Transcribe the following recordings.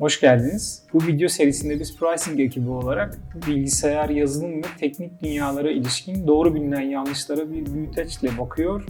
Hoş geldiniz. Bu video serisinde biz pricing ekibi olarak bilgisayar, yazılım ve teknik dünyalara ilişkin doğru bilinen yanlışlara bir büyüteçle bakıyor.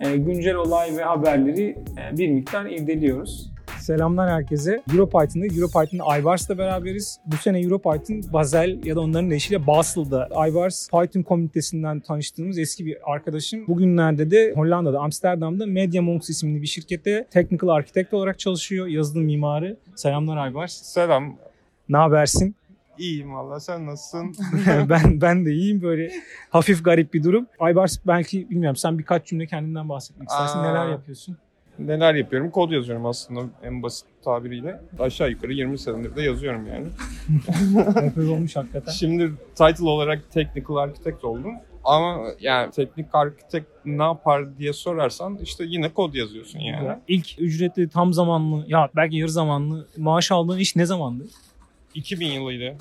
E, güncel olay ve haberleri e, bir miktar irdeliyoruz. Selamlar herkese. EuroPython'da, EuroPython Ayvars'la beraberiz. Bu sene EuroPython Basel ya da onların eşiyle Basel'da Ayvars Python komünitesinden tanıştığımız eski bir arkadaşım. Bugünlerde de Hollanda'da, Amsterdam'da MediaMonks isimli bir şirkette Technical Architect olarak çalışıyor. Yazılım mimarı. Selamlar Ayvars. Selam. Ne habersin? İyiyim valla sen nasılsın? ben ben de iyiyim böyle hafif garip bir durum. Aybars belki bilmiyorum sen birkaç cümle kendinden bahsetmek istersin. Aa. Neler yapıyorsun? Neler yapıyorum? Kod yazıyorum aslında en basit tabiriyle. Aşağı yukarı 20 senedir de yazıyorum yani. Epey olmuş hakikaten. Şimdi title olarak Technical Architect oldum. Ama yani teknik architect ne yapar diye sorarsan işte yine kod yazıyorsun yani. Güzel. İlk ücretli tam zamanlı ya belki yarı zamanlı maaş aldığın iş ne zamandı? 2000 yılıydı.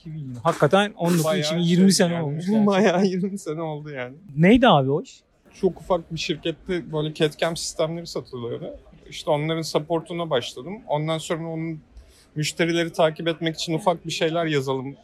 2000 yıl. Hakikaten 19 Bayağı için şey 20 sene yani. olmuş. gerçekten. Bayağı 20 sene oldu yani. Neydi abi o iş? Çok ufak bir şirkette böyle CAD-CAM sistemleri satılıyordu. İşte onların supportuna başladım. Ondan sonra onun müşterileri takip etmek için ufak bir şeyler yazalım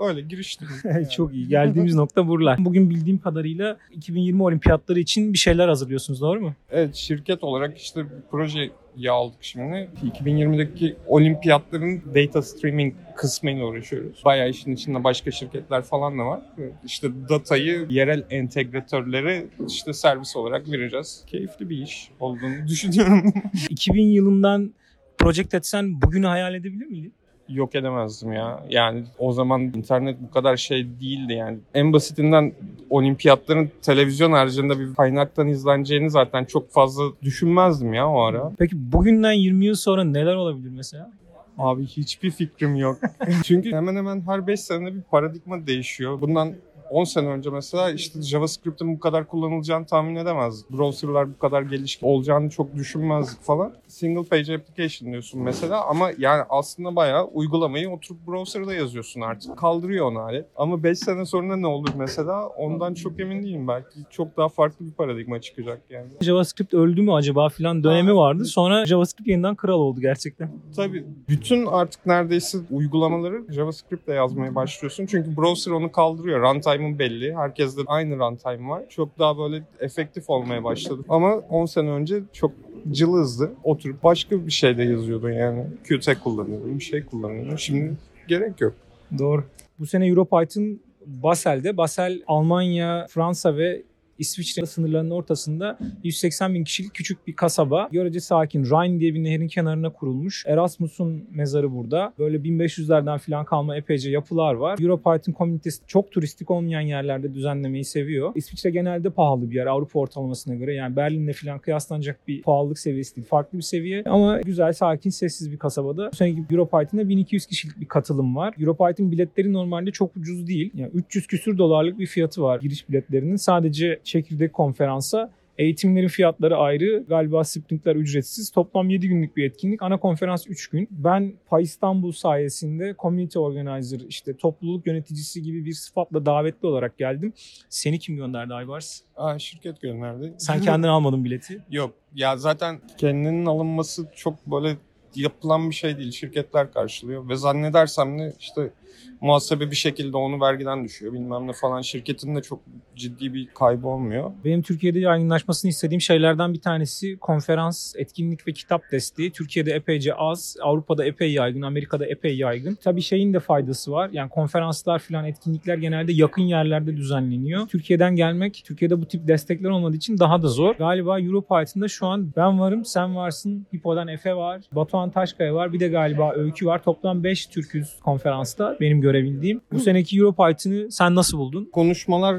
öyle giriştim. Yani. Çok iyi. Geldiğimiz nokta buralar. Bugün bildiğim kadarıyla 2020 olimpiyatları için bir şeyler hazırlıyorsunuz doğru mu? Evet şirket olarak işte bir projeyi aldık şimdi. 2020'deki olimpiyatların data streaming kısmıyla uğraşıyoruz. Bayağı işin içinde başka şirketler falan da var. İşte datayı yerel entegratörlere işte servis olarak vereceğiz. Keyifli bir iş olduğunu düşünüyorum. 2000 yılından project etsen bugünü hayal edebilir miydin? Yok edemezdim ya. Yani o zaman internet bu kadar şey değildi yani. En basitinden olimpiyatların televizyon haricinde bir kaynaktan izleneceğini zaten çok fazla düşünmezdim ya o ara. Peki bugünden 20 yıl sonra neler olabilir mesela? Abi hiçbir fikrim yok. Çünkü hemen hemen her 5 senede bir paradigma değişiyor. Bundan 10 sene önce mesela işte JavaScript'in bu kadar kullanılacağını tahmin edemezdik. Browser'lar bu kadar gelişkin olacağını çok düşünmezdik falan. Single page application diyorsun mesela ama yani aslında bayağı uygulamayı oturup browser'da yazıyorsun artık. Kaldırıyor onu alet. Ama 5 sene sonra ne olur mesela ondan çok emin değilim. Belki çok daha farklı bir paradigma çıkacak yani. JavaScript öldü mü acaba filan dönemi vardı. Sonra JavaScript yeniden kral oldu gerçekten. Tabii bütün artık neredeyse uygulamaları JavaScript'le yazmaya başlıyorsun. Çünkü browser onu kaldırıyor. Runtime'ın belli. Herkeste aynı runtime var. Çok daha böyle efektif olmaya başladı. Ama 10 sene önce çok cılızdı. Oturup başka bir şeyde yazıyordun yani. Qt kullanıyordun, bir şey kullanıyordun. Şimdi gerek yok. Doğru. Bu sene EuroPython Basel'de. Basel Almanya, Fransa ve İsviçre sınırlarının ortasında 180 bin kişilik küçük bir kasaba. Görece sakin Rhine diye bir nehrin kenarına kurulmuş. Erasmus'un mezarı burada. Böyle 1500'lerden falan kalma epeyce yapılar var. EuroPython komünitesi çok turistik olmayan yerlerde düzenlemeyi seviyor. İsviçre genelde pahalı bir yer Avrupa ortalamasına göre. Yani Berlin'le falan kıyaslanacak bir pahalılık seviyesi değil. Farklı bir seviye ama güzel, sakin, sessiz bir kasabada. Bu seneki EuroPython'da 1200 kişilik bir katılım var. EuroPython biletleri normalde çok ucuz değil. Yani 300 küsür dolarlık bir fiyatı var giriş biletlerinin. Sadece çekirdek konferansa Eğitimlerin fiyatları ayrı. Galiba sprintler ücretsiz. Toplam 7 günlük bir etkinlik. Ana konferans 3 gün. Ben Pay İstanbul sayesinde community organizer, işte topluluk yöneticisi gibi bir sıfatla davetli olarak geldim. Seni kim gönderdi Aybars? Aa, şirket gönderdi. Sen kendin almadın bileti. Yok. Ya zaten kendinin alınması çok böyle yapılan bir şey değil. Şirketler karşılıyor ve zannedersem de işte muhasebe bir şekilde onu vergiden düşüyor bilmem ne falan. Şirketin de çok ciddi bir kaybı olmuyor. Benim Türkiye'de yaygınlaşmasını istediğim şeylerden bir tanesi konferans, etkinlik ve kitap desteği. Türkiye'de epeyce az, Avrupa'da epey yaygın, Amerika'da epey yaygın. Tabii şeyin de faydası var. Yani konferanslar falan etkinlikler genelde yakın yerlerde düzenleniyor. Türkiye'den gelmek, Türkiye'de bu tip destekler olmadığı için daha da zor. Galiba EuroPython'da şu an ben varım, sen varsın, Hipo'dan Efe var, Batuhan Taşkaya var, bir de galiba Öykü var. Toplam 5 Türk'üz konferansta benim görebildiğim. Bu seneki EuroPython'ı sen nasıl buldun? Konuşmalar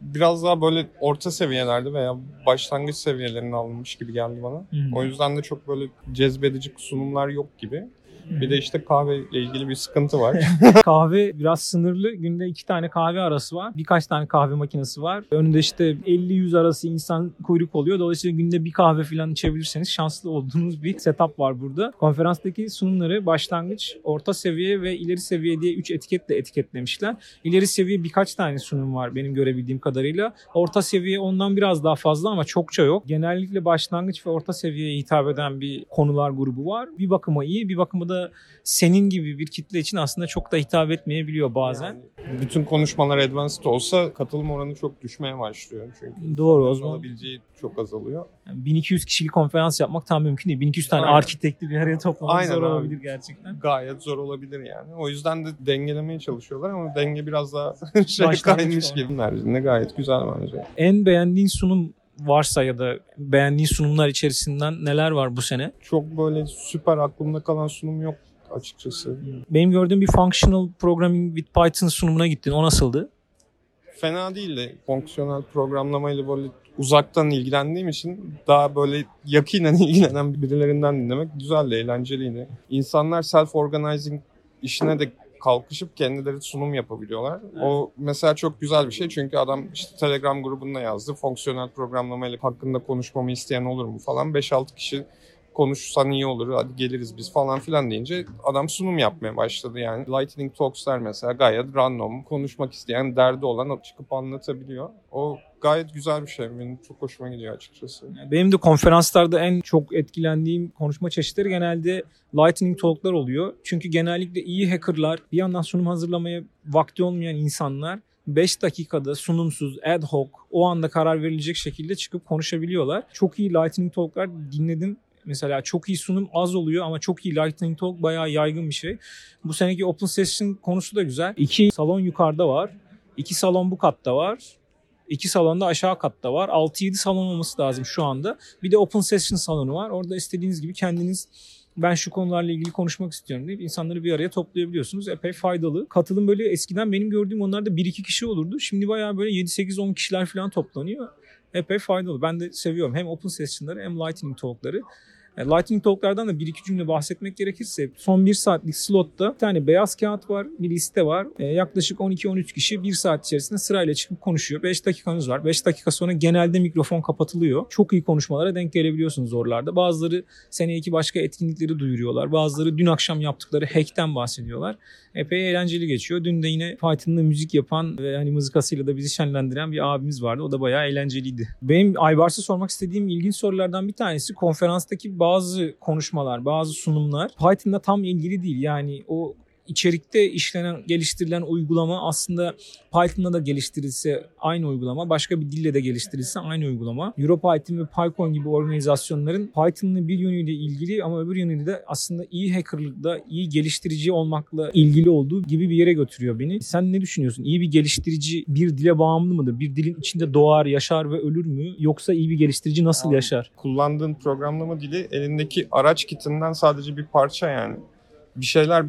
biraz daha böyle orta seviyelerde veya başlangıç seviyelerine alınmış gibi geldi bana. Hmm. O yüzden de çok böyle cezbedici sunumlar yok gibi. Bir de işte kahve ile ilgili bir sıkıntı var. kahve biraz sınırlı. Günde iki tane kahve arası var. Birkaç tane kahve makinesi var. Önünde işte 50-100 arası insan kuyruk oluyor. Dolayısıyla günde bir kahve falan içebilirseniz şanslı olduğunuz bir setup var burada. Konferanstaki sunumları başlangıç, orta seviye ve ileri seviye diye 3 etiketle etiketlemişler. İleri seviye birkaç tane sunum var benim görebildiğim kadarıyla. Orta seviye ondan biraz daha fazla ama çokça yok. Genellikle başlangıç ve orta seviyeye hitap eden bir konular grubu var. Bir bakıma iyi, bir bakıma da da senin gibi bir kitle için aslında çok da hitap etmeyebiliyor bazen. Yani bütün konuşmalar advanced olsa katılım oranı çok düşmeye başlıyor. Çünkü Doğru o zaman. olabileceği çok azalıyor. Yani 1200 kişilik konferans yapmak tam mümkün değil. 1200 tane Aynen. arkitekti bir araya toplamak Aynen zor abi. olabilir gerçekten. Gayet zor olabilir yani. O yüzden de dengelemeye çalışıyorlar ama denge biraz daha şey Başlangıç kaymış gibi. Gayet güzel bence. En beğendiğin sunum varsa ya da beğendiğin sunumlar içerisinden neler var bu sene? Çok böyle süper aklımda kalan sunum yok açıkçası. Benim gördüğüm bir Functional Programming with Python sunumuna gittin. O nasıldı? Fena değildi. Fonksiyonel programlamayla böyle uzaktan ilgilendiğim için daha böyle yakinen ilgilenen birilerinden dinlemek güzeldi, eğlenceliydi. İnsanlar self-organizing işine de kalkışıp kendileri sunum yapabiliyorlar. O mesela çok güzel bir şey çünkü adam işte Telegram grubunda yazdı. Fonksiyonel programlamayla hakkında konuşmamı isteyen olur mu falan. 5-6 kişi konuşsan iyi olur hadi geliriz biz falan filan deyince adam sunum yapmaya başladı yani. Lightning Talks'lar mesela gayet random konuşmak isteyen derdi olan çıkıp anlatabiliyor. O gayet güzel bir şey. Benim çok hoşuma gidiyor açıkçası. Benim de konferanslarda en çok etkilendiğim konuşma çeşitleri genelde lightning talk'lar oluyor. Çünkü genellikle iyi hackerlar, bir yandan sunum hazırlamaya vakti olmayan insanlar 5 dakikada sunumsuz, ad hoc, o anda karar verilecek şekilde çıkıp konuşabiliyorlar. Çok iyi lightning talk'lar dinledim. Mesela çok iyi sunum az oluyor ama çok iyi lightning talk bayağı yaygın bir şey. Bu seneki open session konusu da güzel. İki salon yukarıda var. iki salon bu katta var. İki salonda aşağı katta var. 6-7 salon olması lazım şu anda. Bir de open session salonu var. Orada istediğiniz gibi kendiniz ben şu konularla ilgili konuşmak istiyorum deyip insanları bir araya toplayabiliyorsunuz. Epey faydalı. Katılım böyle eskiden benim gördüğüm onlarda 1-2 kişi olurdu. Şimdi bayağı böyle 7-8-10 kişiler falan toplanıyor. Epey faydalı. Ben de seviyorum. Hem open session'ları hem lightning talk'ları. Yani Lightning Talk'lardan da bir iki cümle bahsetmek gerekirse son bir saatlik slotta bir tane beyaz kağıt var, bir liste var. Ee, yaklaşık 12-13 kişi bir saat içerisinde sırayla çıkıp konuşuyor. 5 dakikanız var. 5 dakika sonra genelde mikrofon kapatılıyor. Çok iyi konuşmalara denk gelebiliyorsunuz oralarda. Bazıları seneki başka etkinlikleri duyuruyorlar. Bazıları dün akşam yaptıkları hack'ten bahsediyorlar. Epey eğlenceli geçiyor. Dün de yine Python'la müzik yapan ve hani mızıkasıyla da bizi şenlendiren bir abimiz vardı. O da bayağı eğlenceliydi. Benim Aybars'a sormak istediğim ilginç sorulardan bir tanesi konferanstaki bazı konuşmalar, bazı sunumlar Python'la tam ilgili değil. Yani o içerikte işlenen, geliştirilen uygulama aslında Python'la da geliştirilse aynı uygulama, başka bir dille de geliştirilse aynı uygulama. EuroPython ve PyCon gibi organizasyonların Python'la bir yönüyle ilgili ama öbür yönüyle de aslında iyi hackerlıkla, iyi geliştirici olmakla ilgili olduğu gibi bir yere götürüyor beni. Sen ne düşünüyorsun? İyi bir geliştirici bir dile bağımlı mıdır? Bir dilin içinde doğar, yaşar ve ölür mü? Yoksa iyi bir geliştirici nasıl Abi, yaşar? Kullandığın programlama dili elindeki araç kitinden sadece bir parça yani. Bir şeyler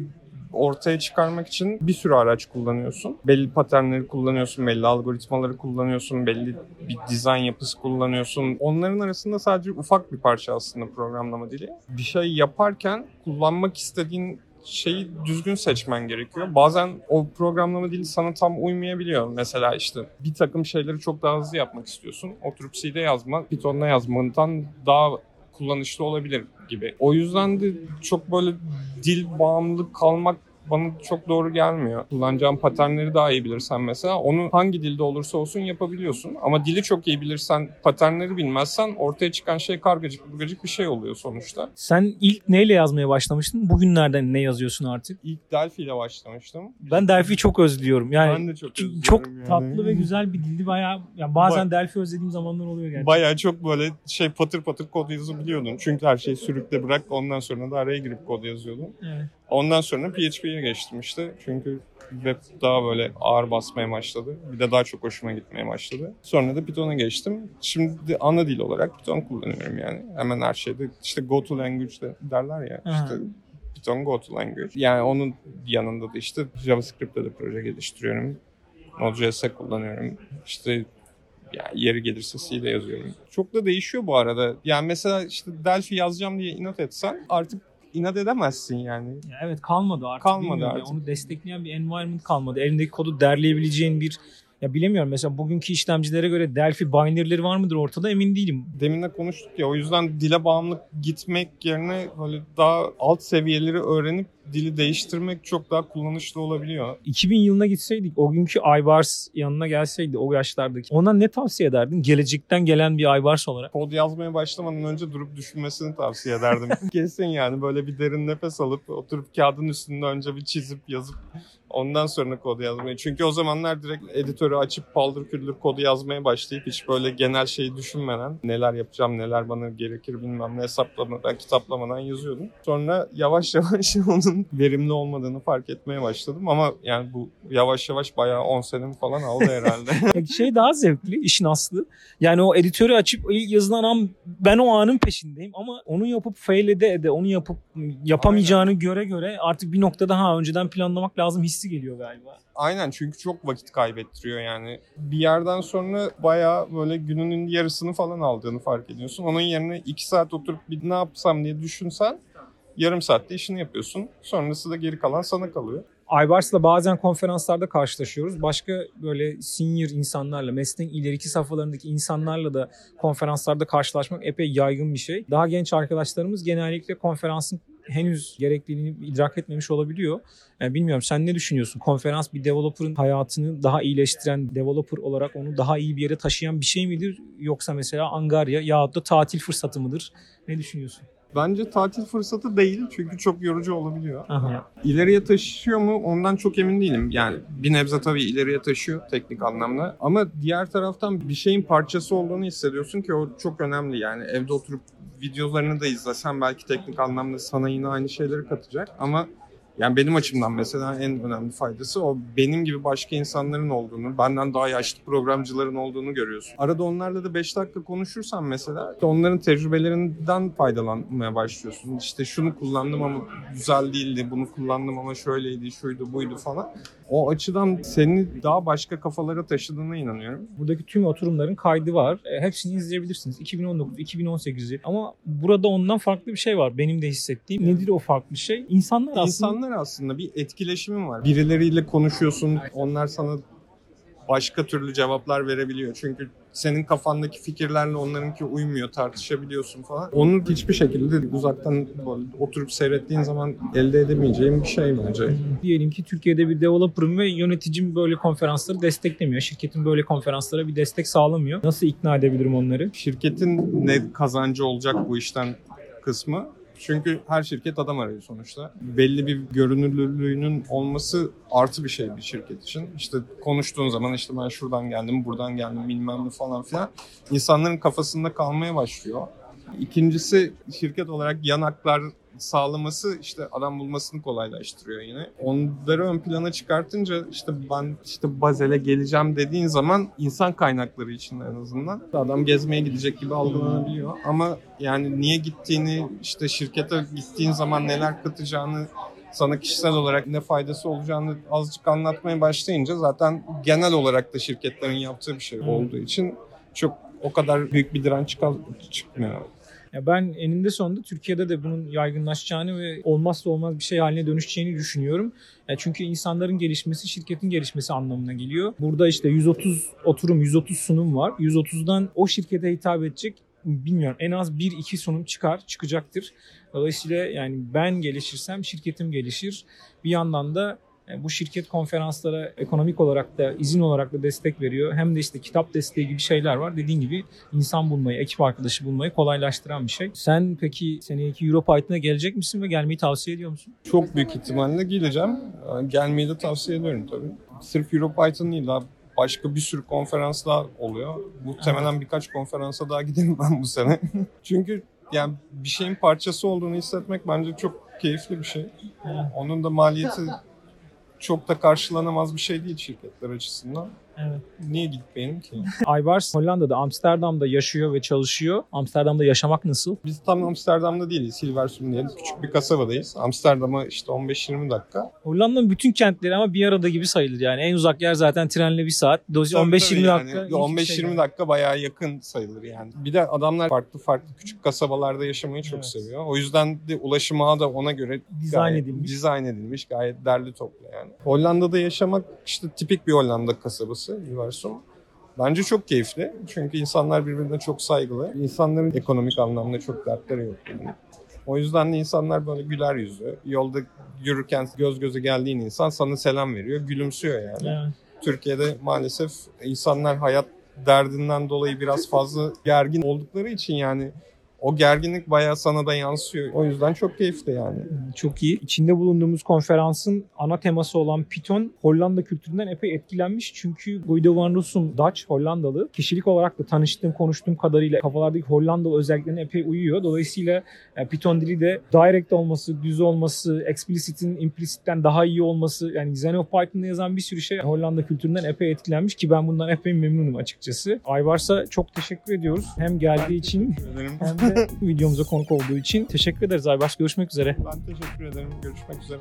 ortaya çıkarmak için bir sürü araç kullanıyorsun. Belli paternleri kullanıyorsun, belli algoritmaları kullanıyorsun, belli bir dizayn yapısı kullanıyorsun. Onların arasında sadece ufak bir parça aslında programlama dili. Bir şey yaparken kullanmak istediğin şeyi düzgün seçmen gerekiyor. Bazen o programlama dili sana tam uymayabiliyor. Mesela işte bir takım şeyleri çok daha hızlı yapmak istiyorsun. Oturup C'de yazma, Python'da yazmandan daha kullanışlı olabilir gibi. O yüzden de çok böyle dil bağımlı kalmak bana çok doğru gelmiyor. Kullanacağın paternleri daha iyi bilirsen mesela onu hangi dilde olursa olsun yapabiliyorsun. Ama dili çok iyi bilirsen, paternleri bilmezsen ortaya çıkan şey kargacık burgacık bir şey oluyor sonuçta. Sen ilk neyle yazmaya başlamıştın? Bugünlerden ne yazıyorsun artık? İlk Delphi ile başlamıştım. Ben Delphi'yi çok özlüyorum. Yani ben de çok özlüyorum çok yani. tatlı ve güzel bir dildi bayağı. Yani bazen Delphi özlediğim zamanlar oluyor gerçekten. Bayağı çok böyle şey patır patır kod yazabiliyordun. Çünkü her şeyi sürükle bırak ondan sonra da araya girip kod yazıyordun. Evet. Ondan sonra PHP'ye geçtim işte. Çünkü web daha böyle ağır basmaya başladı. Bir de daha çok hoşuma gitmeye başladı. Sonra da Python'a geçtim. Şimdi ana dil olarak Python kullanıyorum yani. Hemen her şeyde işte go to language de derler ya. Aha. İşte Python go to language. Yani onun yanında da işte JavaScript'te de proje geliştiriyorum. Node.js'e kullanıyorum. İşte yani yeri gelirse C'de yazıyorum. Çok da değişiyor bu arada. Yani mesela işte Delphi yazacağım diye inat etsen artık inat edemezsin yani. Ya evet kalmadı artık. Kalmadı bilmiyorum ya. artık. Onu destekleyen bir environment kalmadı. Elindeki kodu derleyebileceğin bir ya bilemiyorum mesela bugünkü işlemcilere göre Delphi binary'leri var mıdır ortada emin değilim. Demin de konuştuk ya o yüzden dile bağımlı gitmek yerine böyle daha alt seviyeleri öğrenip dili değiştirmek çok daha kullanışlı olabiliyor. 2000 yılına gitseydik o günkü Aybars yanına gelseydi o yaşlardaki ona ne tavsiye ederdin? Gelecekten gelen bir Aybars olarak. Kod yazmaya başlamadan önce durup düşünmesini tavsiye ederdim. Kesin yani böyle bir derin nefes alıp oturup kağıdın üstünde önce bir çizip yazıp ondan sonra kod yazmayı. Çünkü o zamanlar direkt editörü açıp paldır küldür kodu yazmaya başlayıp hiç böyle genel şeyi düşünmeden neler yapacağım, neler bana gerekir bilmem ne hesaplamadan, kitaplamadan yazıyordum. Sonra yavaş yavaş onun verimli olmadığını fark etmeye başladım ama yani bu yavaş yavaş bayağı 10 senem falan aldı herhalde. Şey daha zevkli işin aslı. Yani o editörü açıp ilk yazılan an ben o anın peşindeyim ama onu yapıp fail ede ede onu yapıp yapamayacağını göre göre artık bir noktada ha önceden planlamak lazım hissi geliyor galiba. Aynen çünkü çok vakit kaybettiriyor yani. Bir yerden sonra bayağı böyle gününün yarısını falan aldığını fark ediyorsun. Onun yerine iki saat oturup bir ne yapsam diye düşünsen yarım saatte işini yapıyorsun. Sonrası da geri kalan sana kalıyor. Aybars'la bazen konferanslarda karşılaşıyoruz. Başka böyle senior insanlarla, mesleğin ileriki safhalarındaki insanlarla da konferanslarda karşılaşmak epey yaygın bir şey. Daha genç arkadaşlarımız genellikle konferansın henüz gerekliliğini idrak etmemiş olabiliyor. Yani bilmiyorum sen ne düşünüyorsun? Konferans bir developer'ın hayatını daha iyileştiren, developer olarak onu daha iyi bir yere taşıyan bir şey midir? Yoksa mesela angarya yahut da tatil fırsatı mıdır? Ne düşünüyorsun? Bence tatil fırsatı değil çünkü çok yorucu olabiliyor. Aha. İleriye taşıyor mu ondan çok emin değilim. Yani bir nebze tabii ileriye taşıyor teknik anlamda. Ama diğer taraftan bir şeyin parçası olduğunu hissediyorsun ki o çok önemli. Yani evde oturup videolarını da izlesen belki teknik anlamda sana yine aynı şeyleri katacak. Ama yani benim açımdan mesela en önemli faydası o benim gibi başka insanların olduğunu, benden daha yaşlı programcıların olduğunu görüyorsun. Arada onlarla da 5 dakika konuşursan mesela onların tecrübelerinden faydalanmaya başlıyorsun. İşte şunu kullandım ama güzel değildi, bunu kullandım ama şöyleydi, şuydu, buydu falan. O açıdan seni daha başka kafalara taşıdığına inanıyorum. Buradaki tüm oturumların kaydı var. E, hepsini izleyebilirsiniz. 2019, 2018'i. Ama burada ondan farklı bir şey var. Benim de hissettiğim. Nedir o farklı şey? İnsanlar aslında İnsanlar aslında bir etkileşimin var. Birileriyle konuşuyorsun, onlar sana başka türlü cevaplar verebiliyor. Çünkü senin kafandaki fikirlerle onlarınki uymuyor, tartışabiliyorsun falan. Onu hiçbir şekilde uzaktan oturup seyrettiğin zaman elde edemeyeceğin bir şey bence. diyelim ki Türkiye'de bir developer'ım ve yöneticim böyle konferansları desteklemiyor. Şirketin böyle konferanslara bir destek sağlamıyor. Nasıl ikna edebilirim onları? Şirketin ne kazancı olacak bu işten kısmı çünkü her şirket adam arıyor sonuçta. Belli bir görünürlülüğünün olması artı bir şey bir şirket için. İşte konuştuğun zaman işte ben şuradan geldim, buradan geldim bilmem ne falan filan. İnsanların kafasında kalmaya başlıyor. İkincisi şirket olarak yanaklar sağlaması işte adam bulmasını kolaylaştırıyor yine. Onları ön plana çıkartınca işte ben işte Bazel'e geleceğim dediğin zaman insan kaynakları için en azından adam gezmeye gidecek gibi algılanabiliyor. Ama yani niye gittiğini işte şirkete gittiğin zaman neler katacağını sana kişisel olarak ne faydası olacağını azıcık anlatmaya başlayınca zaten genel olarak da şirketlerin yaptığı bir şey olduğu için çok o kadar büyük bir direnç çıkmıyor. Ya ben eninde sonunda Türkiye'de de bunun yaygınlaşacağını ve olmazsa olmaz bir şey haline dönüşeceğini düşünüyorum. Ya çünkü insanların gelişmesi şirketin gelişmesi anlamına geliyor. Burada işte 130 oturum, 130 sunum var. 130'dan o şirkete hitap edecek bilmiyorum en az 1-2 sunum çıkar, çıkacaktır. Dolayısıyla yani ben gelişirsem şirketim gelişir. Bir yandan da bu şirket konferanslara ekonomik olarak da izin olarak da destek veriyor. Hem de işte kitap desteği gibi şeyler var. Dediğin gibi insan bulmayı, ekip arkadaşı bulmayı kolaylaştıran bir şey. Sen peki seneki Europython'a gelecek misin ve gelmeyi tavsiye ediyor musun? Çok büyük ihtimalle geleceğim. Yani Gelmeyi de tavsiye ediyorum tabii. Sırf EuroPython değil daha başka bir sürü konferans daha oluyor. Muhtemelen birkaç konferansa daha giderim ben bu sene. Çünkü yani bir şeyin parçası olduğunu hissetmek bence çok keyifli bir şey. Onun da maliyeti çok da karşılanamaz bir şey değil şirketler açısından. Evet. Niye gitmeyelim ki? Aybars Hollanda'da, Amsterdam'da yaşıyor ve çalışıyor. Amsterdam'da yaşamak nasıl? Biz tam Amsterdam'da değiliz. Hilversum diye küçük bir kasabadayız. Amsterdam'a işte 15-20 dakika. Hollanda'nın bütün kentleri ama bir arada gibi sayılır yani. En uzak yer zaten trenle bir saat. Dolayı Tabii 15-20 tabii yani. dakika. Yo, hiçbir 15-20 şey dakika bayağı yakın sayılır yani. Bir de adamlar farklı farklı küçük kasabalarda yaşamayı çok Evet. seviyor. O yüzden de ulaşım ağı da ona göre Dizayn edilmiş. dizayn edilmiş. Gayet derli toplu yani. Hollanda'da yaşamak işte tipik bir Hollanda kasabası Hilversum. Bence çok keyifli. Çünkü insanlar birbirine çok saygılı. İnsanların ekonomik anlamda çok dertleri yok. Yani. O yüzden de insanlar böyle güler yüzü. Yolda yürürken göz göze geldiğin insan sana selam veriyor, gülümsüyor yani. Yani. Türkiye'de maalesef insanlar hayat derdinden dolayı biraz fazla gergin oldukları için yani o gerginlik bayağı sana da yansıyor. O yüzden çok keyifli yani. Çok iyi. İçinde bulunduğumuz konferansın ana teması olan Python Hollanda kültüründen epey etkilenmiş. Çünkü Guido van Rossum Dutch, Hollandalı. Kişilik olarak da tanıştığım, konuştuğum kadarıyla kafalardaki Hollandalı özelliklerine epey uyuyor. Dolayısıyla e, Python dili de direct olması, düz olması, explicit'in implicit'ten daha iyi olması yani Design of Python'da yazan bir sürü şey Hollanda kültüründen epey etkilenmiş ki ben bundan epey memnunum açıkçası. Ayvars'a çok teşekkür ediyoruz. Hem geldiği için hem videomuza konuk olduğu için teşekkür ederiz Aybars. Görüşmek üzere. Ben teşekkür ederim. Görüşmek üzere.